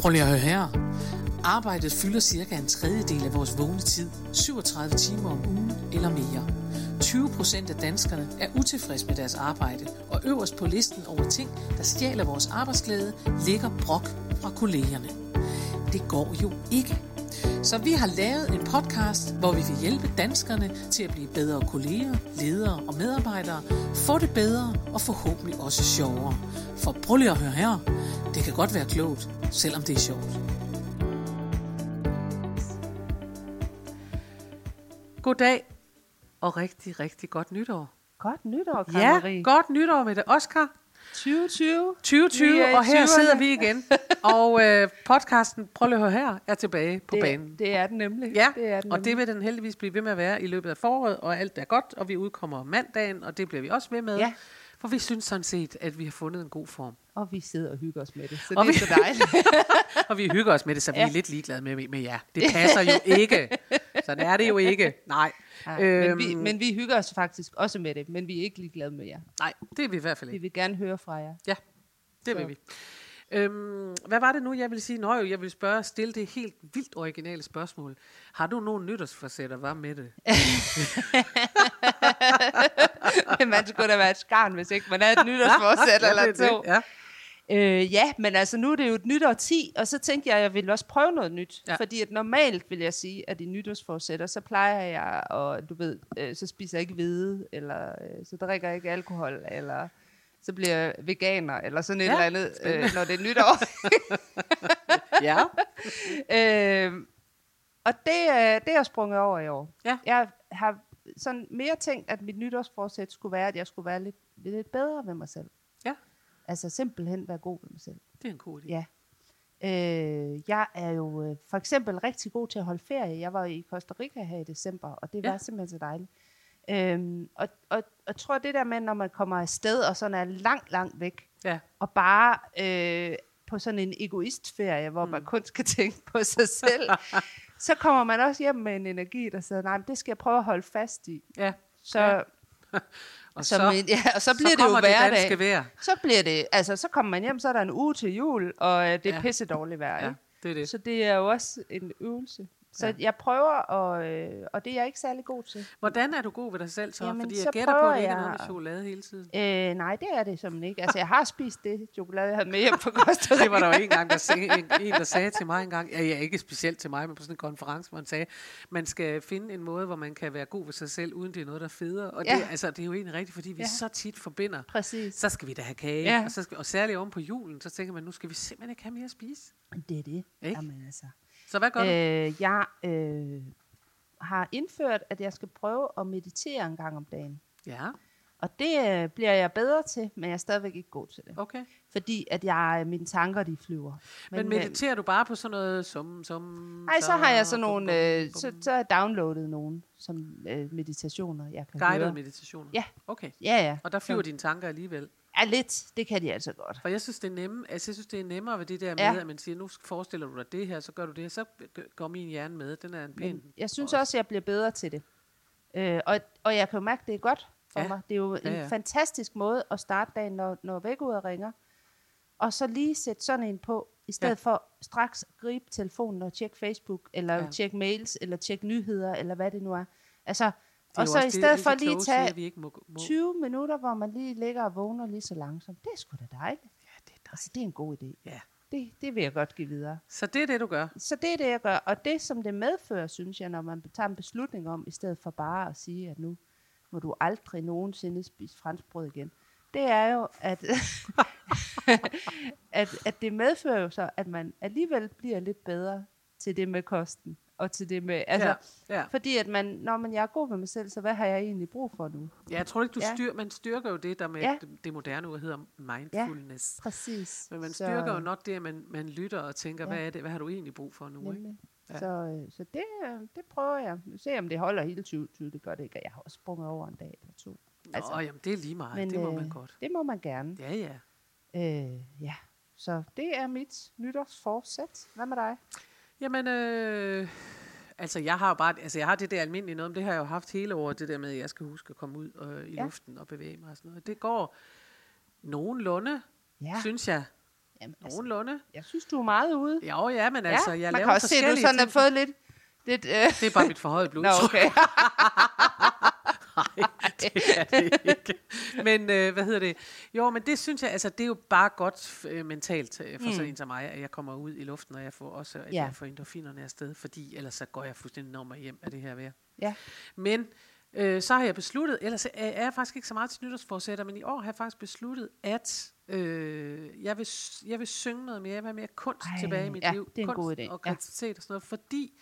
Prøv lige at høre her. Arbejdet fylder cirka en tredjedel af vores vågne tid, 37 timer om ugen eller mere. 20 procent af danskerne er utilfredse med deres arbejde, og øverst på listen over ting, der stjæler vores arbejdsglæde, ligger brok fra kollegerne. Det går jo ikke. Så vi har lavet en podcast, hvor vi vil hjælpe danskerne til at blive bedre kolleger, ledere og medarbejdere, få det bedre og forhåbentlig også sjovere. For prøv lige at høre her. Det kan godt være klogt, selvom det er sjovt. Goddag og rigtig, rigtig godt nytår. Godt nytår, Karen Ja, Marie. godt nytår med det, Oscar. 2020. 2020, Vi er i og her 20'erne. sidder vi igen. Og øh, podcasten, prøv lige at høre her, er tilbage på det, banen. Det er den nemlig. Ja, det er den og det vil den heldigvis blive ved med at være i løbet af foråret, og alt er godt, og vi udkommer om mandagen, og det bliver vi også ved med. Ja. For vi synes sådan set, at vi har fundet en god form. Og vi sidder og hygger os med det, så Og det er vi- så dejligt. Og vi hygger os med det, så vi Ja. er lidt ligeglade med, med jer. Det passer jo ikke. Sådan er det jo ikke. Nej. Nej, men, Øhm, vi, men vi hygger os faktisk også med det, men vi er ikke ligeglade med jer. Nej, det er vi i hvert fald Vi ikke. vil gerne høre fra jer. Ja, det Så. vil vi. Øhm, hvad var det nu, jeg ville sige? Nå jo, jeg vil spørge, stille det helt vildt originale spørgsmål. Har du nogen nytårsforsætter, var med det? man skulle da være et skarn, hvis ikke man er et nytårsforsæt Ja, eller det to. det, Ja. Øh, ja, men altså nu er det jo et nytår 10, og så tænkte jeg, at jeg ville også prøve noget nyt. Ja. Fordi at normalt vil jeg sige, at i nytårsforsætter, så plejer jeg, og du ved, øh, så spiser jeg ikke hvide, eller øh, så drikker jeg ikke alkohol, eller så bliver jeg veganer, eller sådan et Ja, eller andet, øh, når det er nytår. ja. øh, og det, øh, det er jeg sprunget over i år. Ja. Jeg har sådan mere tænkt, at mit nytårsforsæt skulle være, at jeg skulle være lidt, lidt bedre ved mig selv. Altså simpelthen være god ved mig selv. Det er en god idé. Ja. Øh, jeg er jo øh, for eksempel rigtig god til at holde ferie. Jeg var i Costa Rica her i december, og det var Ja. simpelthen så dejligt. Øhm, og, og, og jeg tror, det der med, når man kommer afsted og sådan er langt, langt væk, Ja. og bare øh, på sådan en egoistferie, hvor mm. man kun skal tænke på sig selv, så kommer man også hjem med en energi, der siger, nej, men det skal jeg prøve at holde fast i. ja. Så, Ja. Og så, så, ja, og så bliver så det jo det hverdag. danske vejr. Så bliver det, altså så kommer man hjem, så er der en uge til jul, og øh, det er Ja. pisse dårligt vejr. Ja, det er det. Så det er jo også en øvelse. Så Ja. jeg prøver, og, øh, og det er jeg ikke særlig god til. Hvordan er du god ved dig selv så? Jamen, Fordi jeg så gætter på, at det ikke er noget med chokolade hele tiden. Øh, nej, det er det som ikke. Altså, jeg har spist det chokolade, jeg havde med hjem fra Costa Rica. Det var der jo en gang, der sagde, en, en, der sagde til mig en gang, ja, ja, ikke specielt til mig, men på sådan en konference, hvor han sagde, man skal finde en måde, hvor man kan være god ved sig selv, uden det er noget, der feder. Og det, Ja. altså, det er jo egentlig rigtigt, fordi vi Ja. så tit forbinder, Præcis. så skal vi da have kage, Ja. og, så skal, og særligt oven på julen, så tænker man, nu skal vi simpelthen ikke have mere at spise. Det er det. Ikke? Jamen, altså. Så hvad gør du? Øh, jeg øh, har indført, at jeg skal prøve at meditere en gang om dagen. Ja, Og det øh, bliver jeg bedre til, men jeg er stadigvæk ikke god til det. okay. Fordi at jeg, mine tanker, de flyver. Men, men øh, mediterer du bare på sådan noget som... som Nej, så har jeg sådan bum, nogle, bum, øh, så, så har jeg downloadet nogle som øh, meditationer, jeg kan Guidede høre. meditationer? Ja. Okay. Ja, ja. Og der flyver Så- dine tanker alligevel. Ja, lidt. Det kan de altså godt. For jeg synes, det er nemme, altså, jeg synes, det er nemmere ved det der med, Ja. at man siger, nu forestiller du dig det her, så gør du det, så g- går min hjerne med. Den er en pæn. Men jeg synes også, at jeg bliver bedre til det. Øh, og, og jeg kan jo mærke, det er godt for Ja. mig. Det er jo en Ja, ja. fantastisk måde at starte dagen, når, når vækkeudet ringer. Og så lige sætte sådan en på, i stedet Ja. for straks gribe telefonen og tjekke Facebook, eller Ja. tjekke mails, eller tjekke nyheder, eller hvad det nu er. Altså, er og så i det, stedet for lige at siger, tage vi ikke må, må. 20 minutter, hvor man lige ligger og vågner lige så langsomt. Det er sgu da dejligt. Ja, det er Altså, det er en god idé. Ja. Det, det vil jeg godt give videre. Så det er det, du gør. Så det er det, jeg gør. Og det, som det medfører, synes jeg, når man tager en beslutning om, i stedet for bare at sige, at nu må du aldrig nogensinde spise franskbrød igen, det er jo, at, at, at det medfører jo så, at man alligevel bliver lidt bedre til det med kosten. Og til det med, altså, ja, ja. fordi at man, når man jeg er god ved mig selv, så hvad har jeg egentlig brug for nu? ja, jeg tror ikke, du Ja. styr, man styrker jo det, der med Ja. det, det moderne ord hedder mindfulness. Præcis. Men man Så- styrker jo nok det, at man, man lytter og tænker, Ja. hvad er det, hvad har du egentlig brug for nu? Ikke? Nemlig. Ja. Ja. Så, øh, så det, øh, det prøver jeg. Ser, om det holder hele 2020. Det gør det ikke. Jeg har også sprunget over en dag eller to. Nå, altså, jamen, det er lige meget. men, det må øh, man godt. Det må man gerne. Ja, ja. Øh, ja. Så det er mit nytårsforsæt. Hvad med dig? Jamen, øh, altså jeg har jo bare, altså jeg har det der almindelige noget, men det har jeg jo haft hele året, det der med, at jeg skal huske at komme ud øh, i ja. Ja. luften og bevæge mig og sådan noget. Det går nogenlunde, Ja. synes jeg. Jamen, altså, Nogenlunde. jeg synes, du er meget ude. Jo, ja, men altså, jeg man laver kan også se, at du sådan har fået lidt... lidt øh... Det er bare mit forhøjet Nå, blodtryk. okay. Det er det ikke. Men øh, hvad hedder det? Jo, men det synes jeg, altså det er jo bare godt øh, mentalt øh, for mm. sådan en som mig, at jeg kommer ud i luften, og jeg får også, at Ja. jeg får endorfinerne afsted, fordi ellers så går jeg fuldstændig når mig hjem af det her vejr. Ja. Men øh, så har jeg besluttet, ellers er jeg faktisk ikke så meget til nytårsforsætter, men i år har jeg faktisk besluttet, at øh, jeg, vil, jeg vil synge noget mere, jeg vil have mere kunst Ej, tilbage i mit ja, liv. det er en kunst god idé, og ja. kreativitet og sådan noget, fordi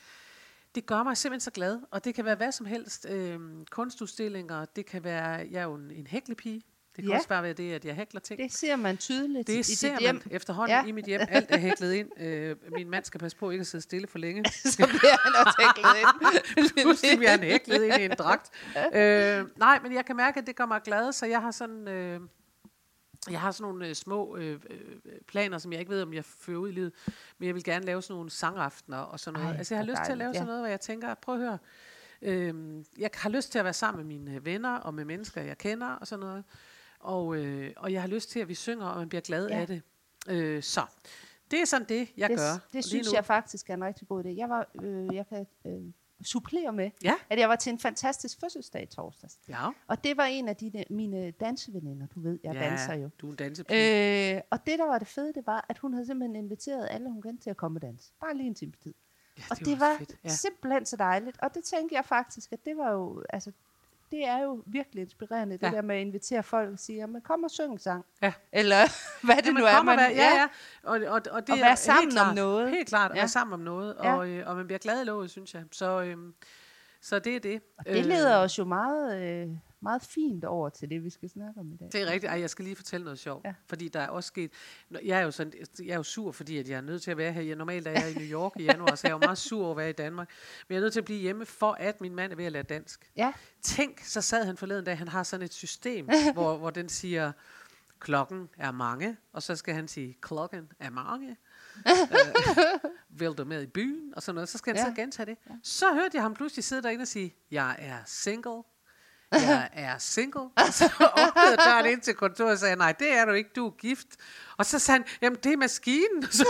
det gør mig simpelthen så glad, og det kan være hvad som helst. Øh, kunstudstillinger, det kan være, jeg er jo en, en hæklepige, det kan Ja. også bare være det, at jeg hækler ting. Det ser man tydeligt Det i ser dit hjem. man efterhånden ja. Ja. i mit hjem. Alt er hæklet ind. Øh, min mand skal passe på ikke at sidde stille for længe. Så bliver han også hæklet ind. Pludselig bliver han hæklet ind i en dragt. Øh, nej, men jeg kan mærke, at det gør mig glad, så jeg har sådan... Øh, jeg har sådan nogle øh, små øh, øh, planer, som jeg ikke ved, om jeg fører ud i livet, men jeg vil gerne lave sådan nogle sangaftener og sådan noget. Ej, altså jeg har lyst til at dejligt, lave ja. sådan noget, hvor jeg tænker, prøv at høre, øh, jeg har lyst til at være sammen med mine venner og med mennesker, jeg kender og sådan noget. Og, øh, og jeg har lyst til, at vi synger, og man bliver glad Ja. af det. Øh, så det er sådan det, jeg det, gør. det synes nu. jeg faktisk er en rigtig god idé. Jeg, var, øh, jeg kan øh, supplere med, Ja. at jeg var til en fantastisk fødselsdag i torsdags. Ja, Og det var en af dine, mine danseveninder. Du ved, jeg ja danser jo. du er en dansepige. Øh, og det, der var det fede, det var, at hun havde simpelthen inviteret alle, hun kendte til at komme og danse. Bare lige en times tid. ja, Og er det også var fedt. ja. simpelthen så dejligt. Og det tænkte jeg faktisk, at det var jo, altså, det er jo virkelig inspirerende, det Ja. der med at invitere folk og sige, jamen kom og syng en sang. Ja. Eller hvad det Jamen, nu er, man, vær- ja, ja. Og, og, og det Og er være helt sammen om klart, noget. Helt klart, at Ja. være sammen om noget, Ja. og, øh, og man bliver glad i låget, synes jeg. Så, øhm, så det er det. Og det leder os jo meget, øh, meget fint over til det, vi skal snakke om i dag. Det er rigtigt. Ej, jeg skal lige fortælle noget sjovt. Ja. Fordi der er også sket... Jeg er, jo sådan, jeg er jo sur, fordi at jeg er nødt til at være her. Jeg, normalt er jeg i New York i januar, så jeg er jo meget sur over at være i Danmark. Men jeg er nødt til at blive hjemme, for at min mand er ved at lære dansk. Ja, Tænk, så sad han forleden dag, han har sådan et system, hvor, hvor den siger, klokken er mange, og så skal han sige, klokken er mange. øh, vil du med i byen? Og sådan noget. Så skal han ja. så gentage det. Ja. Så hørte jeg ham pludselig sidde derinde og sige, jeg er single. Jeg er single. Og så åbnede døren ind til kontoret og sagde, nej, det er du ikke, du er gift. Og så sagde han, jamen det er maskinen. Så,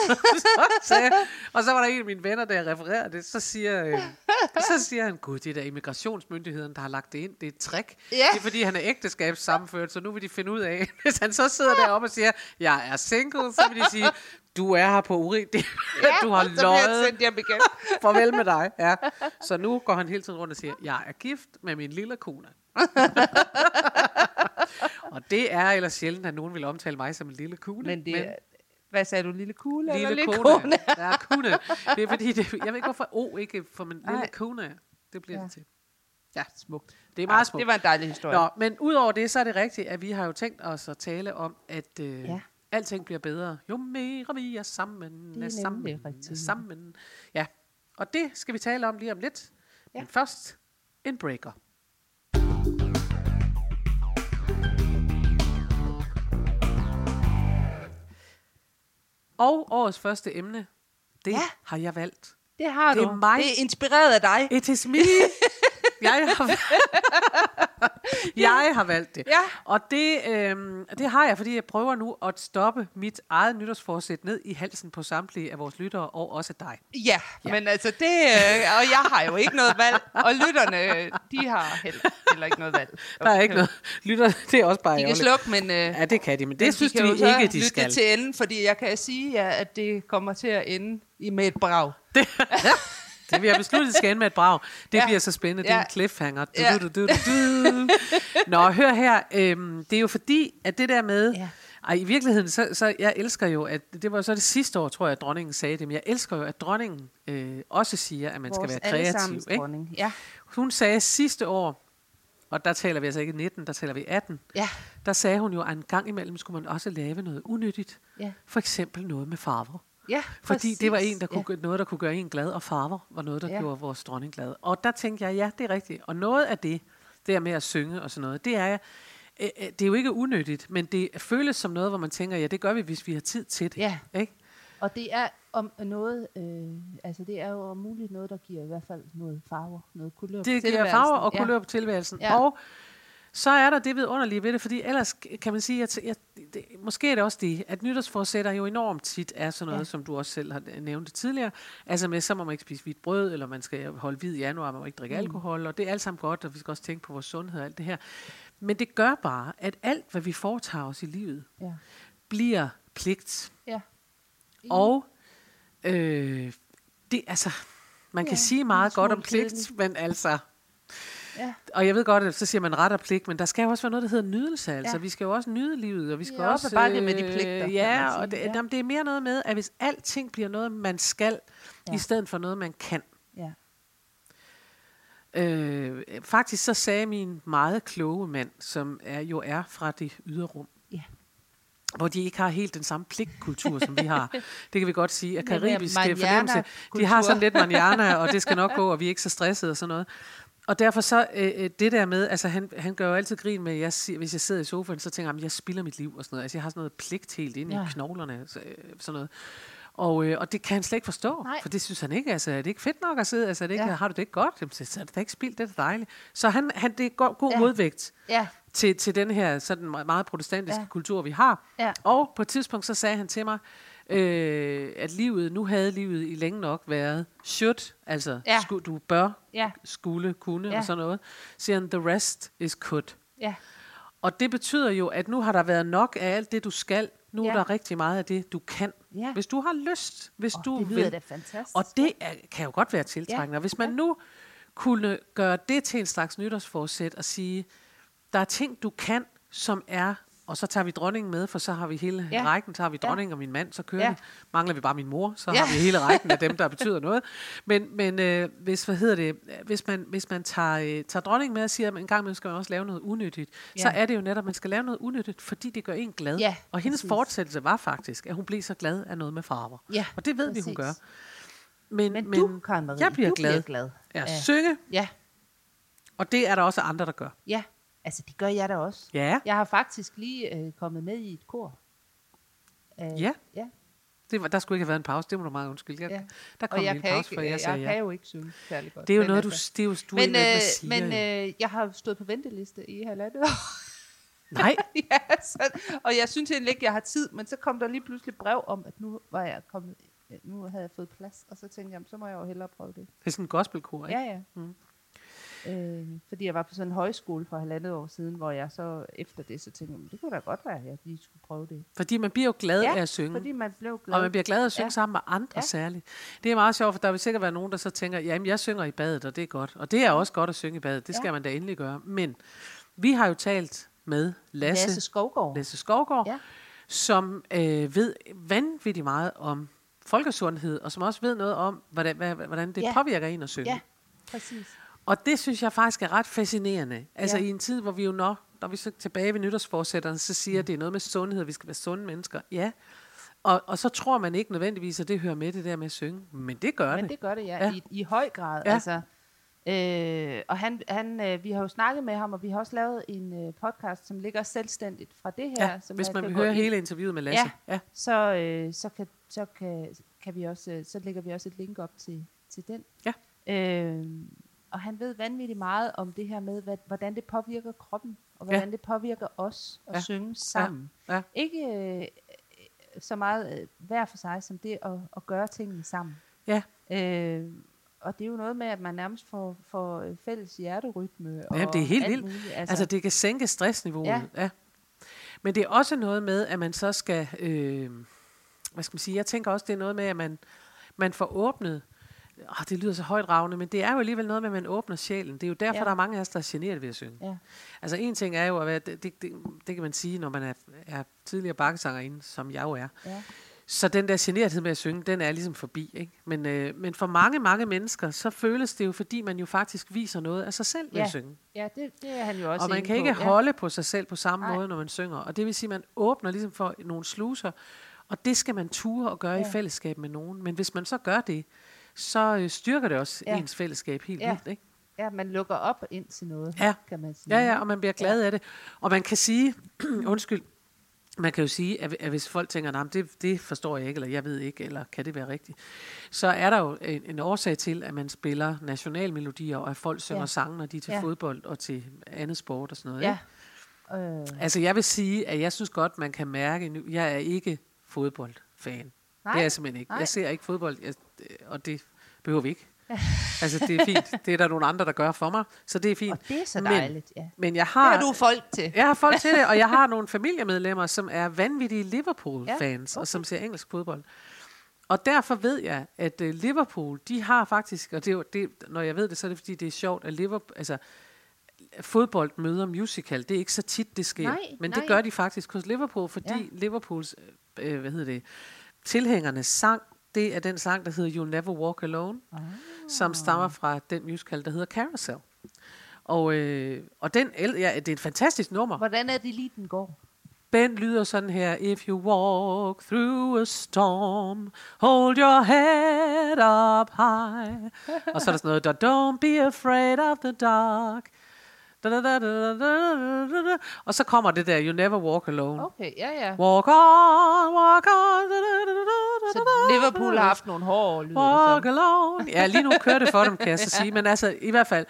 så jeg- og så var der en af mine venner, der refererede det. Så siger, øh, så siger han, gud, det er immigrationsmyndigheden, der har lagt det ind. Det er et trick. Ja. Det er fordi, han er ægteskabssammenført, så nu vil de finde ud af, hvis han så sidder deroppe og siger, jeg er single, så vil de sige, du er her på urin. Det, du har jeg løjet. sendt hjem igen. Farvel med dig. Ja. Så nu går han hele tiden rundt og siger, jeg er gift med min lille kone. og det er ellers sjældent, at nogen vil omtale mig som en lille kone. Men det er, hvad sagde du, lille kugle eller lille lille kone. kone? Ja, kone. Det er fordi, det, jeg ved ikke hvorfor O ikke for min lille kone. Det bliver Ja. det til. Ja, Smukt. det er meget smukt. Det var en dejlig historie. Nå, men udover det, så er det rigtigt, at vi har jo tænkt os at tale om, at øh, Ja. alting bliver bedre, jo mere vi er sammen, Det er sammen, er rigtigt. sammen. Ja, og det skal vi tale om lige om lidt. Ja. Men først en breaker. Og årets første emne, det Ja. har jeg valgt. Det har Det du. er mig. Det er inspireret af dig. It is me. jeg, har, jeg har valgt det. Ja. Og det, øhm, det har jeg, fordi jeg prøver nu at stoppe mit eget nytårsforsæt ned i halsen på samtlige af vores lyttere, og også dig. Ja, ja, men altså det, øh, og jeg har jo ikke noget valg, og lytterne, øh, de har heller, ikke noget valg. Der er ikke noget. Lytter, det er også bare De kan ærgerligt. slukke, men, øh, Ja, det kan de, men det men synes de, så ikke, de lytte skal. til enden, fordi jeg kan sige jer, at det kommer til at ende i med et brag. Det vi har besluttet skal ende med et brag. Det Ja. ja. bliver så spændende. Det er Ja. en cliffhanger. Du, Ja. du, du, du, du. Nå, hør her. Øhm, det er jo fordi, at det der med... Ja. Ja. Ej, i virkeligheden, så, så jeg elsker jo, at det var så det sidste år, tror jeg, at dronningen sagde det, men jeg elsker jo, at dronningen øh, også siger, at man Vores skal være kreativ. Ikke? dronning. Ja. Hun sagde sidste år, og der taler vi altså ikke 19, der taler vi 18, Ja. der sagde hun jo, at en gang imellem skulle man også lave noget unyttigt. Ja. For eksempel noget med farver. Ja, Fordi præcis. det var en, der kunne, Ja. ja. noget, der kunne gøre en glad, og farver var noget, der Ja. ja. gjorde vores dronning glad. Og der tænkte jeg, ja, det er rigtigt. Og noget af det, der med at synge og sådan noget, det er, øh, øh, det er jo ikke unødigt, men det føles som noget, hvor man tænker, ja, det gør vi, hvis vi har tid til det. Ja. Ikke? Og det er om noget, øh, altså det er jo om muligt noget, der giver i hvert fald noget farver, noget kulør Det giver farver og Ja. kulør på tilværelsen. Ja. Ja. Og så er der det vidunderlige ved det, fordi ellers kan man sige, at jeg, det, måske er det også det, at nytårsforsætter jo enormt tit er sådan noget, ja. som du også selv har nævnt tidligere, altså med, så må man ikke spise hvidt brød, eller man skal holde hvid i januar, man må ikke drikke mm. alkohol, og det er alt sammen godt, og vi skal også tænke på vores sundhed og alt det her. Men det gør bare, at alt, hvad vi foretager os i livet, ja. bliver pligt. Ja. Og øh, det, altså, man ja, kan sige meget godt om pligt, men altså, Ja. Og jeg ved godt, at så siger man ret og pligt, men der skal jo også være noget, der hedder nydelse. Altså, ja. vi skal jo også nyde livet, og vi skal ja, også... bare det med de pligter. Ja, og det, ja. Jamen, det er mere noget med, at hvis alting bliver noget, man skal, ja. i stedet for noget, man kan. Ja. Øh, faktisk så sagde min meget kloge mand, som er, jo er fra det ydre rum, ja hvor de ikke har helt den samme pligtkultur, som vi har. Det kan vi godt sige. At karibiske fornemmelse, de har sådan lidt manjana, og det skal nok gå, og vi er ikke så stressede og sådan noget. Og derfor så, øh, øh, det der med, altså han, han gør jo altid grin med, jeg, hvis jeg sidder i sofaen, så tænker jeg, at jeg spiller mit liv og sådan noget. Altså jeg har sådan noget pligt helt inde ja. i knoglerne, så, øh, sådan noget. Og, øh, og det kan han slet ikke forstå, Nej. for det synes han ikke. Altså, er det ikke fedt nok at sidde? Altså, er det ikke, ja. Har du det ikke godt? Jamen, så er det da ikke spildt, det er dejligt. Så han, han, det er god, god ja. modvægt ja. Til, til den her sådan meget protestantiske ja. kultur, vi har. Ja. Og på et tidspunkt, så sagde han til mig, øh, at livet, nu havde livet i længe nok været should, altså ja. sku, du bør, ja. skulle, kunne ja. og sådan noget. Siger han, the rest is could. Ja. Og det betyder jo, at nu har der været nok af alt det, du skal. Nu ja. er der rigtig meget af det, du kan. Ja. Hvis du har lyst, hvis oh, du det vil. Det fantastisk. Og det er, kan jo godt være tiltrækkende. Ja. Hvis man ja. nu kunne gøre det til en slags nytårsforsæt og sige, der er ting, du kan, som er og så tager vi dronningen med, for så har vi hele ja. rækken, så har vi dronningen ja. og min mand, så kører ja. vi. Mangler vi bare min mor, så ja. har vi hele rækken af dem, der betyder noget. Men, men øh, hvis, hvad hedder det, hvis man, hvis man tager, øh, tager dronningen med og siger, at en gang skal man også lave noget unyttigt, ja. så er det jo netop, at man skal lave noget unyttigt, fordi det gør en glad. Ja, og hendes præcis. fortsættelse var faktisk, at hun blev så glad af noget med farver. Ja, og det ved præcis. vi, hun gør. Men, men, men du, Karen Marie, jeg bliver du glad. Bliver glad. Ja. synge. Ja. Og det er der også andre, der gør. Ja. Altså, det gør jeg da også. Ja. Jeg har faktisk lige øh, kommet med i et kor. Øh, ja. ja. Det var, der skulle ikke have været en pause, det må du meget undskylde. Jeg, ja. Der kom og jeg en pause, ikke, for jeg, jeg sagde Jeg kan jo ikke synge særlig godt. Det er jo noget, altså, du, det er jo, du men, er øh, siger, Men øh, jeg har stået på venteliste i halvandet år. Nej. ja, så, og jeg synes egentlig ikke, jeg har tid, men så kom der lige pludselig brev om, at nu var jeg kommet, nu havde jeg fået plads, og så tænkte jeg, så må jeg jo hellere prøve det. Det er sådan en gospelkor, ikke? Ja, ja. Mm. Øh, fordi jeg var på sådan en højskole for halvandet år siden, hvor jeg så efter det, så tænkte jeg, det kunne da godt være, at jeg lige skulle prøve det. Fordi man bliver jo glad ja, af at synge. fordi man blev glad. Og man bliver glad af at synge ja. sammen med andre ja. særligt. Det er meget sjovt, for der vil sikkert være nogen, der så tænker, jamen jeg synger i badet, og det er godt. Og det er også godt at synge i badet, det skal ja. man da endelig gøre. Men vi har jo talt med Lasse, Lasse Skovgaard, Lasse Skovgaard ja. som øh, ved vanvittigt meget om folkesundhed, og som også ved noget om, hvordan, hvordan det ja. påvirker en at synge. Ja, præcis. Og det synes jeg faktisk er ret fascinerende. Altså ja. i en tid, hvor vi jo når, når vi så tilbage ved nytårsforsætterne, så siger, at det er noget med sundhed, vi skal være sunde mennesker. Ja, og, og så tror man ikke nødvendigvis, at det hører med det der med at synge. Men det gør Men det. Men det gør det, ja. ja. I, I høj grad. Ja. Altså, øh, og han, han, øh, vi har jo snakket med ham, og vi har også lavet en øh, podcast, som ligger selvstændigt fra det her. Ja, som hvis man vil høre ind. hele interviewet med Lasse. Ja, ja. Så, øh, så, kan, så, kan, kan vi også, øh, så lægger vi også et link op til, til den. Ja. Øh, og han ved vanvittigt meget om det her med, hvad, hvordan det påvirker kroppen, og hvordan ja. det påvirker os at ja. synge sammen. Ja. Ja. Ikke øh, så meget øh, hver for sig, som det at, at gøre tingene sammen. Ja. Øh, og det er jo noget med, at man nærmest får, får fælles hjerterytme. Og ja, det er helt vildt. Altså, altså det kan sænke stressniveauet. Ja. ja. Men det er også noget med, at man så skal, øh, hvad skal man sige, jeg tænker også, det er noget med, at man, man får åbnet oh, det lyder så højt ravne, men det er jo alligevel noget med, at man åbner sjælen. Det er jo derfor, ja. der er mange af os, der er generet ved at synge. Ja. Altså en ting er jo, at være, det, det, det, det kan man sige, når man er, er tidligere bakkesangerinde, som jeg jo er. Ja. Så den der generethed med at synge, den er ligesom forbi. Ikke? Men, øh, men for mange, mange mennesker, så føles det jo, fordi man jo faktisk viser noget af sig selv ved ja. at synge. Ja, det, det er han jo også Og man kan på. ikke holde på sig selv på samme Nej. måde, når man synger. Og det vil sige, at man åbner ligesom for nogle sluser, og det skal man ture og gøre ja. i fællesskab med nogen. Men hvis man så gør det, så øh, styrker det også ja. ens fællesskab helt ja. vildt. Ikke? Ja, man lukker op ind til noget, ja. kan man sige. Ja, ja, og man bliver glad ja. af det. Og man kan sige, undskyld, man kan jo sige, at, at hvis folk tænker, at det, det forstår jeg ikke, eller jeg ved ikke, eller kan det være rigtigt, så er der jo en, en årsag til, at man spiller nationalmelodier, og at folk synger ja. sange, når de er til ja. fodbold og til andet sport og sådan noget. Ja. Øh. Altså jeg vil sige, at jeg synes godt, man kan mærke, nu, jeg er ikke fodboldfan. Nej. Det er jeg simpelthen ikke. Nej. Jeg ser ikke fodbold, jeg, og det behøver vi ikke. altså, det er fint. Det er der nogle andre, der gør for mig, så det er fint. Og det er så dejligt, men, ja. Men jeg har... Det har du folk til. Jeg har folk til det, og jeg har nogle familiemedlemmer, som er vanvittige Liverpool-fans, ja, okay. og som ser engelsk fodbold. Og derfor ved jeg, at uh, Liverpool, de har faktisk, og det, det, når jeg ved det, så er det fordi, det er sjovt, at Liverpool, altså, fodbold møder musical. Det er ikke så tit, det sker. Nej, men nej. det gør de faktisk hos Liverpool, fordi ja. Liverpools, øh, hvad hedder det, tilhængernes sang, det er den sang, der hedder You'll Never Walk Alone, oh. som stammer fra den musical, der hedder Carousel. Og, øh, og den, ja, det er et fantastisk nummer. Hvordan er det lige, den går? Ben lyder sådan her. If you walk through a storm, hold your head up high. og så er der sådan noget, don't be afraid of the dark. Og så kommer det der, You Never Walk Alone. Okay, ja, ja. Walk on, walk on. Så Liverpool har haft nogle hårde lyder Walk alone. Ja, lige nu kører det for dem, kan jeg så sige. Men altså, i hvert fald,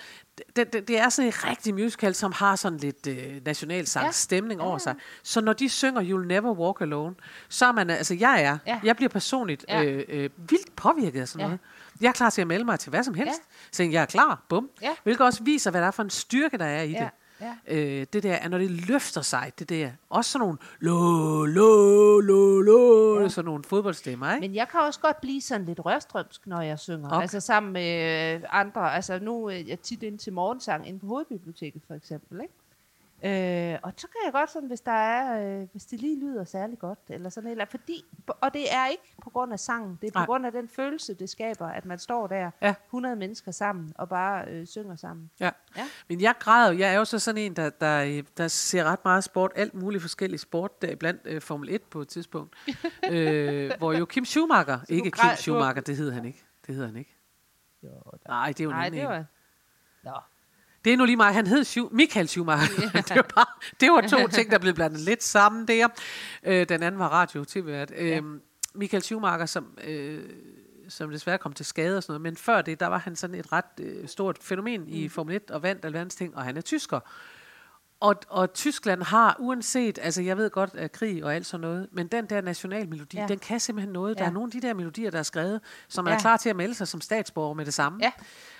det, det, det er sådan en rigtig musical, som har sådan lidt øh, nationalsang ja. stemning over sig. Så når de synger You'll Never Walk Alone, så er man, altså jeg er, ja. jeg bliver personligt ja. øh, øh, vildt påvirket af sådan ja. noget. Jeg er klar til at melde mig til hvad som helst. Ja. Så jeg er klar, bum. Ja. Hvilket også viser, hvad der er for en styrke, der er i ja. det. Ja. Øh, det der er, når det løfter sig, det der. Også sådan nogle lo, lo, lo, lo, ja. sådan nogle fodboldstemmer, ikke? Men jeg kan også godt blive sådan lidt rørstrømsk, når jeg synger. Okay. Altså sammen med andre. Altså nu er jeg tit ind til morgensang inde på hovedbiblioteket, for eksempel, ikke? Øh, og så kan jeg godt sådan, hvis der er, øh, hvis det lige lyder særlig godt, eller sådan eller fordi, og det er ikke på grund af sangen, det er på Nej. grund af den følelse, det skaber, at man står der, ja. 100 mennesker sammen, og bare øh, synger sammen. Ja. ja, men jeg græder, jeg er jo så sådan en, der, der, der ser ret meget sport, alt muligt forskellige sport, der blandt øh, Formel 1 på et tidspunkt, øh, hvor jo Kim Schumacher, ikke Kim Schumacher, det hedder han ikke, det hedder han ikke. Jo, der. Nej, det er jo Nej, det var... Nå. Det er nu lige meget. Han hed Schu- Michael Schumacher. Yeah. det, var bare, det var to ting, der blev blandet lidt sammen der. Øh, den anden var radio tv ja. øh, Michael Schumacher, som, øh, som desværre kom til skade og sådan noget. Men før det, der var han sådan et ret øh, stort fænomen mm. i Formel 1 og vandt alverdens ting, og han er tysker. Og, og Tyskland har, uanset, altså jeg ved godt, at krig og alt sådan noget, men den der nationalmelodi, ja. den kan simpelthen noget. Ja. Der er nogle af de der melodier, der er skrevet, som ja. er klar til at melde sig som statsborger med det samme. Ja.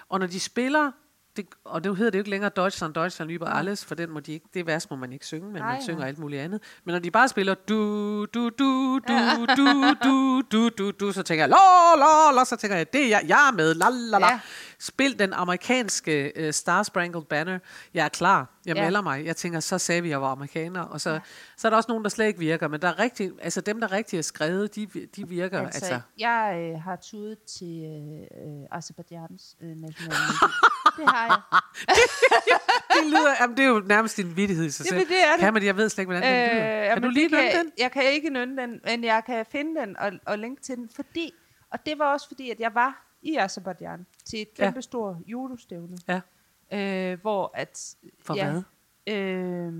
Og når de spiller det, og nu hedder det jo ikke længere Deutschland, Deutschland über alles, for den må de ikke, det vers må man ikke synge, men Ej, man synger ja. alt muligt andet. Men når de bare spiller du, du, du, du, du, du, du, du, du, så tænker jeg, la, la, la, så tænker jeg, det er jeg, jeg er med, la, la, la. Ja. Spil den amerikanske uh, Star Spangled Banner. Jeg er klar. Jeg ja. melder mig. Jeg tænker, så sagde vi, at jeg var amerikaner. Og så, ja. så er der også nogen, der slet ikke virker. Men der er rigtig, altså dem, der rigtig er skrevet, de, de virker. Altså, altså. Jeg øh, har tudet til øh, øh, Azerbaijans øh, nationalmelodi. det har jeg. det, lyder, jamen, det er jo nærmest din vittighed i sig selv. Jamen, det er det. Kan man, jeg ved slet ikke, hvordan den lyder. Øh, kan du lige nynne den? Jeg kan ikke nynne den, men jeg kan finde den og, og linke til den, fordi, og det var også fordi, at jeg var i Azerbaijan til et kæmpe ja. stort judostævne. Ja. Øh, hvor at... For ja, hvad? Øh,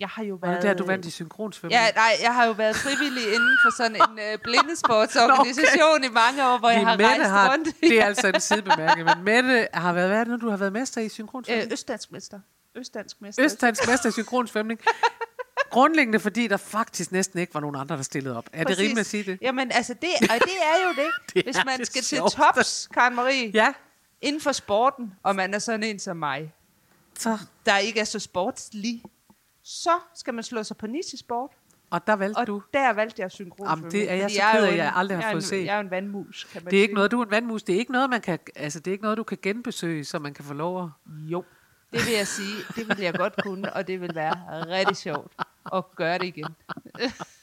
jeg har jo været... Og det er du vandt i synkronsvømning? Ja, nej, jeg har jo været frivillig inden for sådan en uh, blindesportsorganisation okay. i mange år, hvor Din jeg har Mette rejst har, rundt. det er altså en sidebemærkning, men Mette har været, hvad er det, når du har været mester i synkronsvømning? Øh, Østdansk mester. Østdansk mester. Østdansk mester i synkronsvømning. Grundlæggende fordi der faktisk næsten ikke var nogen andre, der stillede op. Er Præcis. det rimeligt at sige det? Jamen altså, det, og det er jo det. det Hvis man det skal sjoveste. til tops, Karen Marie, ja. inden for sporten, og man er sådan en som mig, så. der ikke er så sportslig, så skal man slå sig på niche-sport. Og der valgte og du? der valgte jeg synkron. Jamen, det er jeg så ked af, at jeg aldrig har fået set. Jeg er en vandmus, kan man Det er sige. ikke noget, du er en vandmus. Det er ikke noget, man kan, altså, det er ikke noget, du kan genbesøge, så man kan få lov at... Jo. Det vil jeg sige, det vil jeg godt kunne, og det vil være rigtig sjovt at gøre det igen.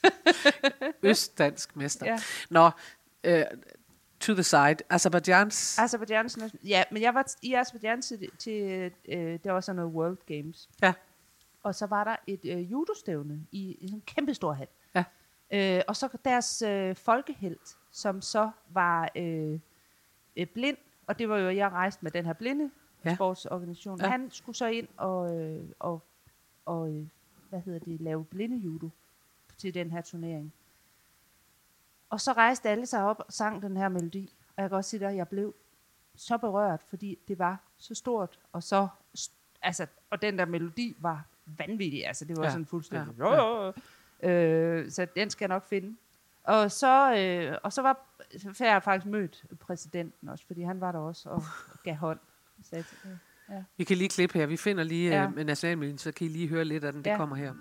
Østdansk mester. Ja. Nå, uh, to the side. Azerbaijans... Azerbaijans, ja, men jeg var i Azerbaijan til, til uh, det var sådan noget World Games. Ja. Og så var der et uh, judostævne i, i sådan en kæmpe stor hal. Ja. Uh, og så deres uh, folkehelt, som så var uh, uh, blind, og det var jo, jeg rejste med den her blinde ja. sportsorganisation. Ja. Han skulle så ind og, øh, og, og øh, hvad hedder det, lave blinde judo til den her turnering. Og så rejste alle sig op og sang den her melodi. Og jeg kan også sige at jeg blev så berørt, fordi det var så stort, og så, altså, og den der melodi var vanvittig, altså det var ja. sådan fuldstændig, ja. Ja. Øh, så den skal jeg nok finde. Og så, øh, og så var så jeg faktisk mødt præsidenten også, fordi han var der også og gav hånd. Så, øh, ja. Vi kan lige klippe her. Vi finder lige ja. øh, nationalmelodien, så kan I lige høre lidt af den. Det ja. kommer her.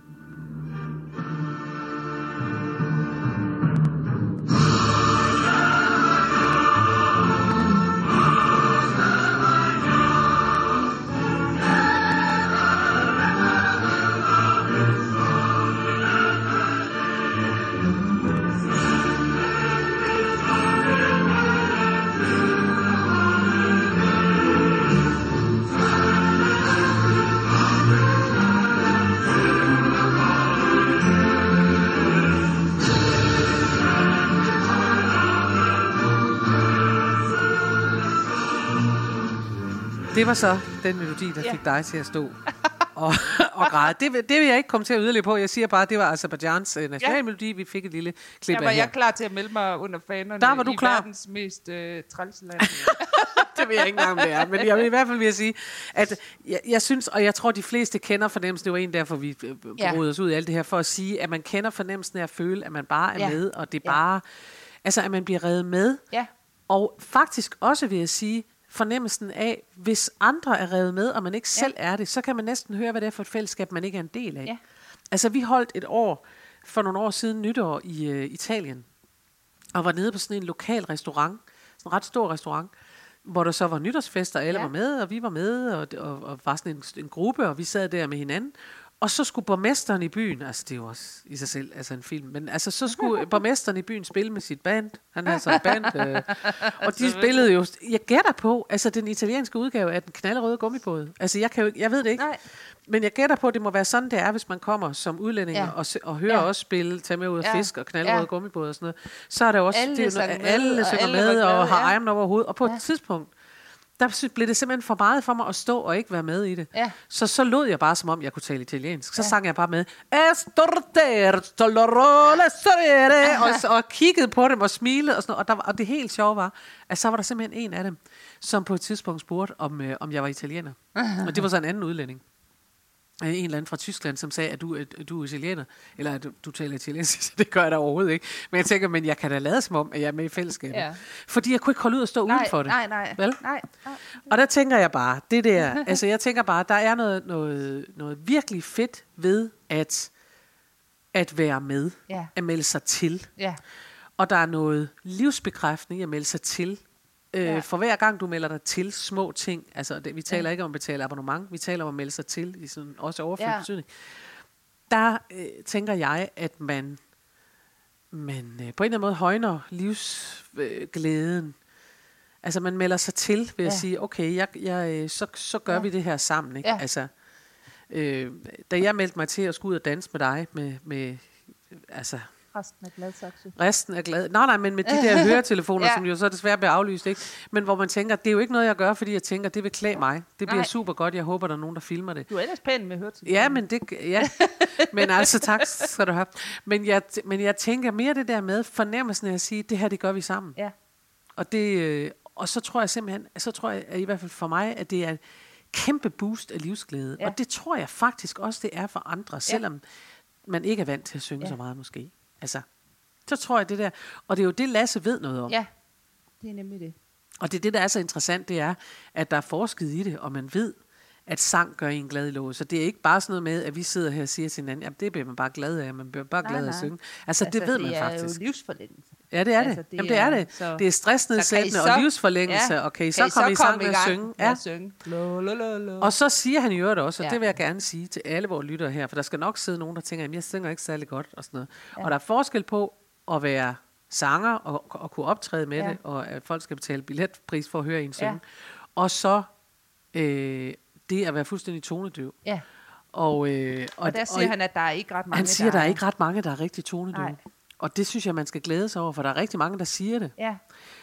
Det var så den melodi, der fik dig til at stå og, og græde. Det, det vil jeg ikke komme til at yderligere på. Jeg siger bare, at det var Azerbaijans uh, nationalmelodi. Vi fik et lille klip af her. var jeg klar til at melde mig under fanerne Der var du i klar. verdens mest uh, trælse land. det ved jeg ikke engang, om det er. Men jeg vil i hvert fald vil jeg sige, at jeg, jeg synes, og jeg tror, de fleste kender fornemmelsen, det var en derfor, vi øh, ja. os ud i alt det her, for at sige, at man kender fornemmelsen af at føle, at man bare er ja. med, og det er ja. bare, altså at man bliver reddet med. Ja. Og faktisk også vil jeg sige, fornemmelsen af, hvis andre er revet med, og man ikke ja. selv er det, så kan man næsten høre, hvad det er for et fællesskab, man ikke er en del af. Ja. Altså, vi holdt et år, for nogle år siden, nytår i uh, Italien, og var nede på sådan en lokal restaurant, sådan en ret stor restaurant, hvor der så var nytårsfest, og alle ja. var med, og vi var med, og, og, og var sådan en, en gruppe, og vi sad der med hinanden. Og så skulle borgmesteren i byen, altså det er jo også i sig selv altså en film, men altså så skulle borgmesteren i byen spille med sit band. Han havde så et band, øh, og de spillede jo, jeg gætter på, altså den italienske udgave af den knallerøde gummibåd. Altså jeg, kan jo, jeg ved det ikke. Nej. Men jeg gætter på, at det må være sådan, det er, hvis man kommer som udlænding ja. og, og hører ja. også spille, tage med ud af ja. fisk og knaldrøde ja. gummibåd og sådan noget. Så er der også, alle det, er, alle synger med, med og, og har ja. over hovedet. Og på ja. et tidspunkt, der blev det simpelthen for meget for mig at stå og ikke være med i det. Ja. Så så lød jeg bare, som om jeg kunne tale italiensk. Så ja. sang jeg bare med, og, og kiggede på dem og smilede. Og, sådan noget. Og, der, og det helt sjove var, at så var der simpelthen en af dem, som på et tidspunkt spurgte, om, øh, om jeg var italiener. og det var så en anden udlænding en eller anden fra Tyskland, som sagde, at du, at du er italiener, eller at du, du taler italiensk, det gør jeg da overhovedet ikke. Men jeg tænker, men jeg kan da lade som om, at jeg er med i fællesskabet. Ja. Fordi jeg kunne ikke holde ud og stå nej, uden for det. Nej, nej, Vel? nej. nej. Og der tænker jeg bare, det der, altså jeg tænker bare, der er noget, noget, noget virkelig fedt ved at, at være med, ja. at melde sig til. Ja. Og der er noget livsbekræftende i at melde sig til Øh, ja. For hver gang du melder dig til små ting, altså det, vi taler ja. ikke om at betale abonnement, vi taler om at melde sig til, i sådan, også overført ja. betydning, der øh, tænker jeg, at man, man øh, på en eller anden måde højner livsglæden. Øh, altså man melder sig til ved ja. at sige, okay, jeg, jeg, øh, så, så gør ja. vi det her sammen. Ikke? Ja. Altså, øh, da jeg meldte mig til at skulle ud og danse med dig, med, med altså Resten er Gladsaxe. Resten er glad. Nej, nej, men med de der høretelefoner, ja. som jo så desværre bliver aflyst, ikke? Men hvor man tænker, det er jo ikke noget, jeg gør, fordi jeg tænker, det vil klæde mig. Det bliver nej. super godt. Jeg håber, der er nogen, der filmer det. Du er ellers pæn med høretelefoner. Ja, men det, ja. men altså, tak skal du have. Men jeg, men jeg tænker mere det der med fornemmelsen af at sige, det her, det gør vi sammen. Ja. Og, det, øh, og så tror jeg simpelthen, så tror jeg i hvert fald for mig, at det er kæmpe boost af livsglæde. Ja. Og det tror jeg faktisk også, det er for andre, selvom ja. man ikke er vant til at synge ja. så meget måske. Altså, så tror jeg det der. Og det er jo det, Lasse ved noget om. Ja, det er nemlig det. Og det er det, der er så interessant, det er, at der er forsket i det, og man ved, at sang gør en glad i låget. Så det er ikke bare sådan noget med, at vi sidder her og siger til hinanden, jamen det bliver man bare glad af, man bliver bare nej, glad af at synge. Altså, altså det ved man faktisk. det er jo livsforlængelse. Ja, det er altså, det. det. Jamen, det er det. Så, det er stressnedsættende så, og livsforlængelse. Ja, okay, så kommer vi i sang med at synge. Ja. synge. Og så siger han jo det også, og ja. det vil jeg gerne sige til alle vores lyttere her, for der skal nok sidde nogen, der tænker, jamen jeg synger ikke særlig godt og sådan noget. Ja. Og der er forskel på at være sanger og, og kunne optræde med ja. det, og at folk skal betale billetpris for at høre en synge. Ja. Og så øh, det at være fuldstændig tonedøv. Ja. Og, øh, og, og der siger og, han, at der er ikke ret mange, Han siger, der, der er ikke ret mange, der er rigtig tonedøve. Og det synes jeg, man skal glæde sig over, for der er rigtig mange, der siger det. Ja.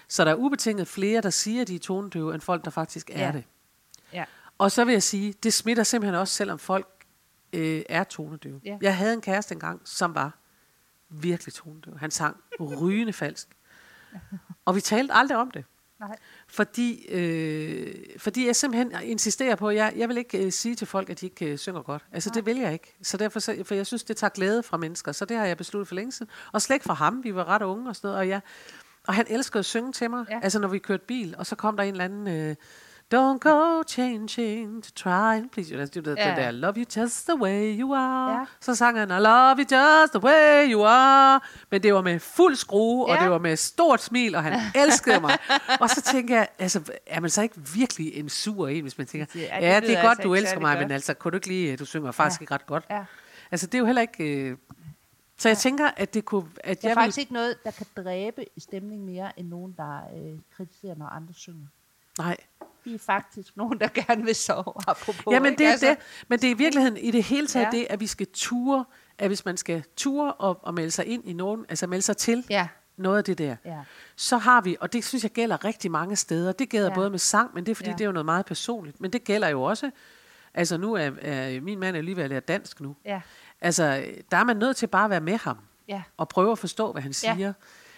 Så der er ubetinget flere, der siger, de er tonedøve, end folk, der faktisk er ja. det. Ja. Og så vil jeg sige, det smitter simpelthen også, selvom folk øh, er tonedøve. Ja. Jeg havde en kæreste engang, som var virkelig tonedøv. Han sang rygende falsk. Og vi talte aldrig om det. Nej. Fordi, øh, fordi jeg simpelthen insisterer på, at jeg, jeg vil ikke øh, sige til folk, at de ikke øh, synger godt. Altså Nej. det vil jeg ikke. Så derfor, så, for jeg synes, det tager glæde fra mennesker. Så det har jeg besluttet for længe siden. Og slet ikke fra ham. Vi var ret unge og sådan noget. Og, jeg, og han elskede at synge til mig. Ja. Altså når vi kørte bil, og så kom der en eller anden... Øh, Don't go changing to try and please you. Det, det, yeah. det der, love you just the way you are. Yeah. Så sang han, I love you just the way you are. Men det var med fuld skrue, yeah. og det var med stort smil, og han elskede mig. og så tænker jeg, altså, er man så ikke virkelig en sur en, hvis man tænker, ja, ja det er godt, altså du elsker mig, godt. men altså, kunne du ikke lige, du synger faktisk ja. ikke ret godt. Ja. Altså, det er jo heller ikke... Øh, så jeg ja. tænker, at det kunne... At der er jeg faktisk vil... ikke noget, der kan dræbe stemning mere, end nogen, der øh, kritiserer, når andre synger. Nej vi er faktisk nogen, der gerne vil sove, apropos. Jamen det er altså. det. Men det er i virkeligheden i det hele taget ja. det, at vi skal ture, at hvis man skal ture og, og melde sig ind i nogen, altså melde sig til ja. noget af det der, ja. så har vi, og det synes jeg gælder rigtig mange steder, det gælder ja. både med sang, men det er fordi, ja. det er jo noget meget personligt, men det gælder jo også, altså nu er, er min mand er lige ved at lære dansk nu, ja. altså der er man nødt til bare at være med ham, ja. og prøve at forstå, hvad han siger.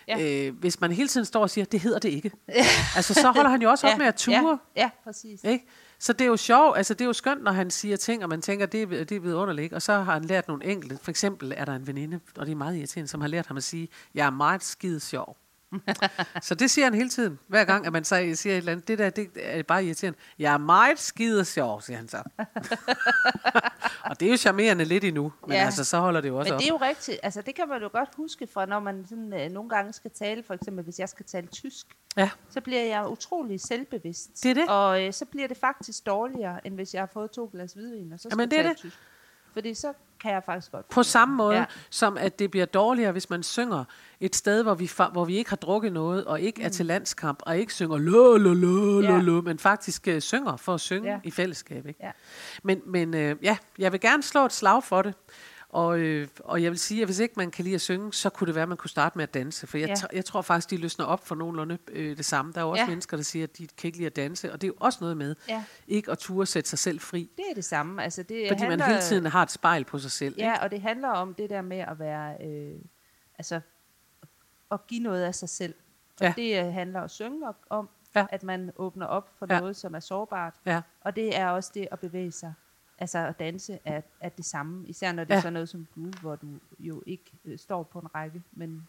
Ja. Øh, hvis man hele tiden står og siger, det hedder det ikke. altså, så holder han jo også op ja. med at ture. Ja, ja præcis. Ikke? Så det er jo sjovt, altså det er jo skønt, når han siger ting, og man tænker, det er, det er vidunderligt. Og så har han lært nogle enkelte. For eksempel er der en veninde, og det er meget irriterende, som har lært ham at sige, jeg er meget skide sjov. så det siger han hele tiden. Hver gang, at man så siger et eller andet, det der, det er bare irriterende. Jeg er meget skide sjov, siger han så. og det er jo charmerende lidt endnu, men ja. altså, så holder det jo også Men det er jo rigtigt. Altså, det kan man jo godt huske fra, når man sådan, øh, nogle gange skal tale, for eksempel hvis jeg skal tale tysk, ja. så bliver jeg utrolig selvbevidst. Det er det. Og øh, så bliver det faktisk dårligere, end hvis jeg har fået to glas hvidvin, og så skal Jamen, det er det. tysk. Fordi så kan jeg faktisk godt. På samme måde, ja. som at det bliver dårligere, hvis man synger et sted, hvor vi, hvor vi ikke har drukket noget, og ikke mm. er til landskamp, og ikke synger lo, lo, lo, ja. lo, men faktisk uh, synger for at synge ja. i fællesskab. Ikke? Ja. Men, men uh, ja, jeg vil gerne slå et slag for det. Og, øh, og jeg vil sige, at hvis ikke man kan lide at synge, så kunne det være, at man kunne starte med at danse. For jeg, ja. jeg tror faktisk, de løsner op for nogenlunde øh, det samme. Der er jo også ja. mennesker, der siger, at de kan ikke lide at danse. Og det er jo også noget med, ja. ikke at turde sætte sig selv fri. Det er det samme. Altså, det Fordi handler, man hele tiden har et spejl på sig selv. Ja, ikke? og det handler om det der med at være... Øh, altså, at give noget af sig selv. Og ja. det øh, handler at synge om, ja. at man åbner op for ja. noget, som er sårbart. Ja. Og det er også det at bevæge sig altså at danse er, er det samme, især når det ja. er sådan noget som du, hvor du jo ikke øh, står på en række, men...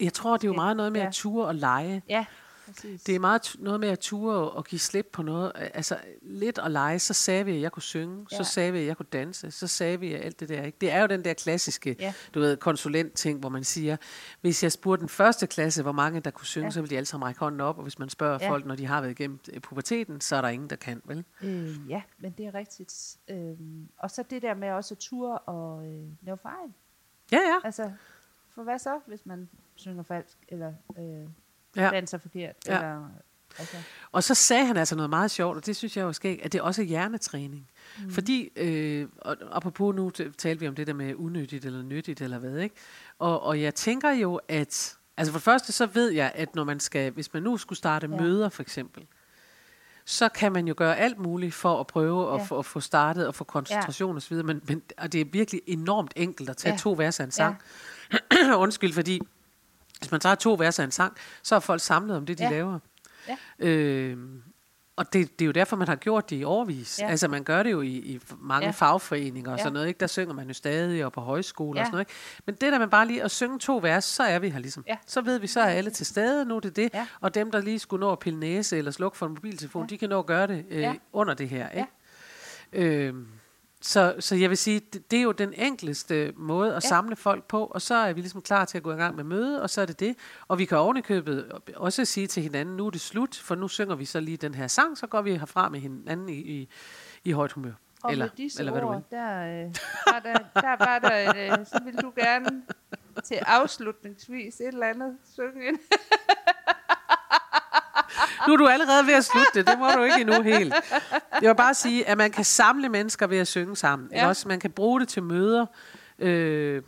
Jeg tror, det er jo meget noget med ja. at ture og lege. Ja, Præcis. Det er meget noget med at ture og give slip på noget. Altså lidt at lege, så sagde vi, at jeg kunne synge, ja. så sagde vi, at jeg kunne danse, så sagde vi alt det der. Ikke? Det er jo den der klassiske, ja. du ved, konsulent-ting, hvor man siger, hvis jeg spurgte den første klasse, hvor mange der kunne synge, ja. så ville de alle sammen række hånden op, og hvis man spørger ja. folk, når de har været igennem øh, puberteten, så er der ingen, der kan, vel? Øh, ja, men det er rigtigt. Øh, og så det der med også at ture og øh, lave fejl. Ja, ja. Altså, for hvad så, hvis man synger falsk, eller... Øh, ja. danser forkert. Ja. Eller, altså. Og så sagde han altså noget meget sjovt, og det synes jeg jo skal, at det er også hjernetræning. Mm. Fordi, øh, og apropos nu talte vi om det der med unødigt eller nyttigt eller hvad, ikke? Og, og jeg tænker jo, at, altså for det første så ved jeg, at når man skal, hvis man nu skulle starte ja. møder for eksempel, så kan man jo gøre alt muligt for at prøve ja. at, få, at få startet og få koncentration ja. osv., men, men og det er virkelig enormt enkelt at tage ja. to vers af en sang. Ja. Undskyld, fordi hvis man tager to vers af en sang, så er folk samlet om det, de ja. laver. Ja. Øh, og det, det er jo derfor, man har gjort det i årvis. Ja. Altså, man gør det jo i, i mange ja. fagforeninger og ja. sådan noget. Ikke? Der synger man jo stadig, og på højskole ja. og sådan noget. Ikke? Men det der man bare lige at synge to vers, så er vi her ligesom. Ja. Så ved vi, så er alle til stede, nu er det det. Ja. Og dem, der lige skulle nå at pille næse eller slukke for en mobiltelefon, ja. de kan nå at gøre det øh, ja. under det her. Ikke? Ja. Øh, så, så jeg vil sige, det, det er jo den enkleste måde at ja. samle folk på, og så er vi ligesom klar til at gå i gang med møde, og så er det det. Og vi kan ovenikøbet også sige til hinanden, nu er det slut, for nu synger vi så lige den her sang, så går vi herfra med hinanden i, i, i højt humør. Og eller, med disse eller hvad ord, du der, øh, var der, der var der, øh, så vil du gerne til afslutningsvis et eller andet synge. nu er du allerede ved at slutte det. Det må du ikke endnu helt. Jeg vil bare sige, at man kan samle mennesker ved at synge sammen. Ja. Også man kan bruge det til møder øh,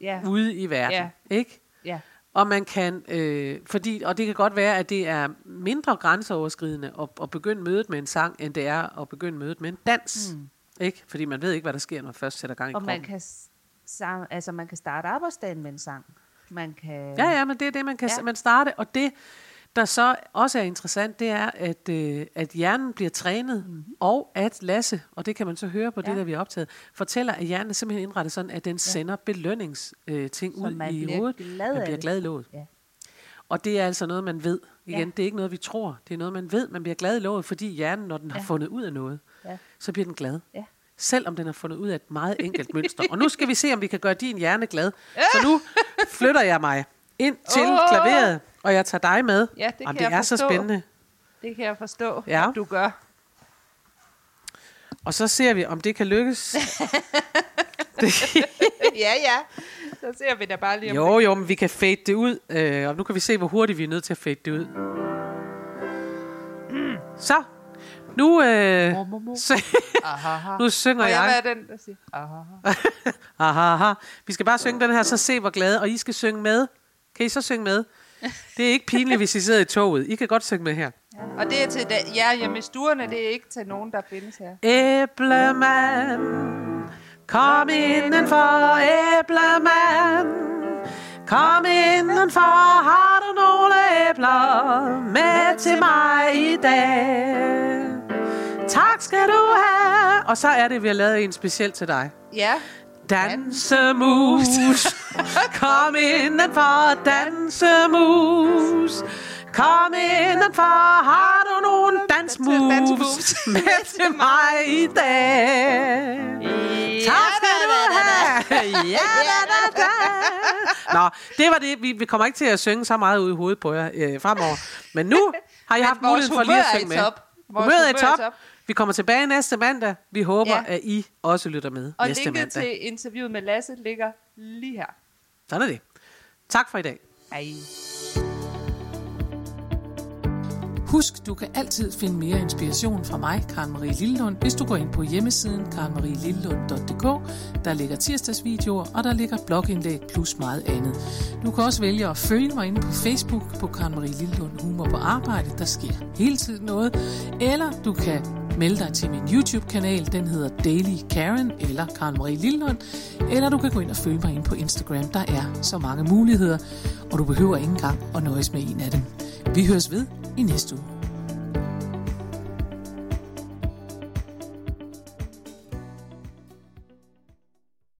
ja. ude i verden. Ja. Ikke? Ja. Og man kan, øh, fordi, og det kan godt være, at det er mindre grænseoverskridende at, at begynde mødet med en sang, end det er at begynde mødet med en dans. Mm. Ikke? Fordi man ved ikke, hvad der sker, når man først sætter gang i og kroppen. man kan, altså man kan starte arbejdsdagen med en sang. man kan... Ja, ja, men det er det, man kan ja. man starte. Og det, der så også er interessant, det er, at, øh, at hjernen bliver trænet, mm-hmm. og at Lasse, og det kan man så høre på ja. det, der vi har optaget, fortæller, at hjernen er simpelthen indrettet sådan, at den ja. sender belønningsting øh, ud i hovedet. Glad man bliver glad i låget. Ja. Og det er altså noget, man ved. Igen, ja. det er ikke noget, vi tror. Det er noget, man ved. Man bliver glad i låget, fordi hjernen, når den ja. har fundet ud af noget, ja. så bliver den glad. Ja. Selvom den har fundet ud af et meget enkelt mønster. Og nu skal vi se, om vi kan gøre din hjerne glad. Så nu flytter jeg mig ind til oh! klaveret, og jeg tager dig med. Ja, det og kan det jeg er forstå. så spændende. Det kan jeg forstå, ja. at du gør. Og så ser vi, om det kan lykkes. ja, ja. Så ser vi da bare lige om Jo, det. jo, men vi kan fade det ud. Øh, og nu kan vi se, hvor hurtigt vi er nødt til at fade det ud. Mm. Så. Nu, øh, så, nu synger jeg. jeg være den, der siger aha. aha. Vi skal bare synge den her, så se hvor glade. Og I skal synge med. Kan I så synge med? Det er ikke pinligt, hvis I sidder i toget. I kan godt synge med her. Og det er til jer hjemme i stuerne, det er ikke til nogen, der findes her. Æblemand Kom indenfor, æblemand. Kom indenfor, har du nogle æbler med til mig i dag? Tak skal du have. Og så er det, vi har lavet en speciel til dig. Ja. Dansemus. Kom indenfor, dansemus. Kom indenfor, har du nogle dansmus med til mig i dag? Tak skal du have. Ja, da, da, da. Nå, det var det. Vi, vi kommer ikke til at synge så meget ud i hovedet på jer øh, fremover. Men nu har jeg haft muligheden for lige at synge med. Humøret er top. Vi kommer tilbage næste mandag. Vi håber, ja. at I også lytter med og næste mandag. Og til interviewet med Lasse ligger lige her. Sådan er det. Tak for i dag. Hej. Husk, du kan altid finde mere inspiration fra mig, Karen Marie Lillund, hvis du går ind på hjemmesiden karenmarielillund.dk. Der ligger tirsdagsvideoer, og der ligger blogindlæg plus meget andet. Du kan også vælge at følge mig inde på Facebook på Karen Marie Lillund Humor på Arbejde. Der sker hele tiden noget. Eller du kan melde dig til min YouTube-kanal. Den hedder Daily Karen eller Karen Marie Lillund. Eller du kan gå ind og følge mig ind på Instagram. Der er så mange muligheder, og du behøver ikke engang at nøjes med en af dem. Vi høres ved i næste uge.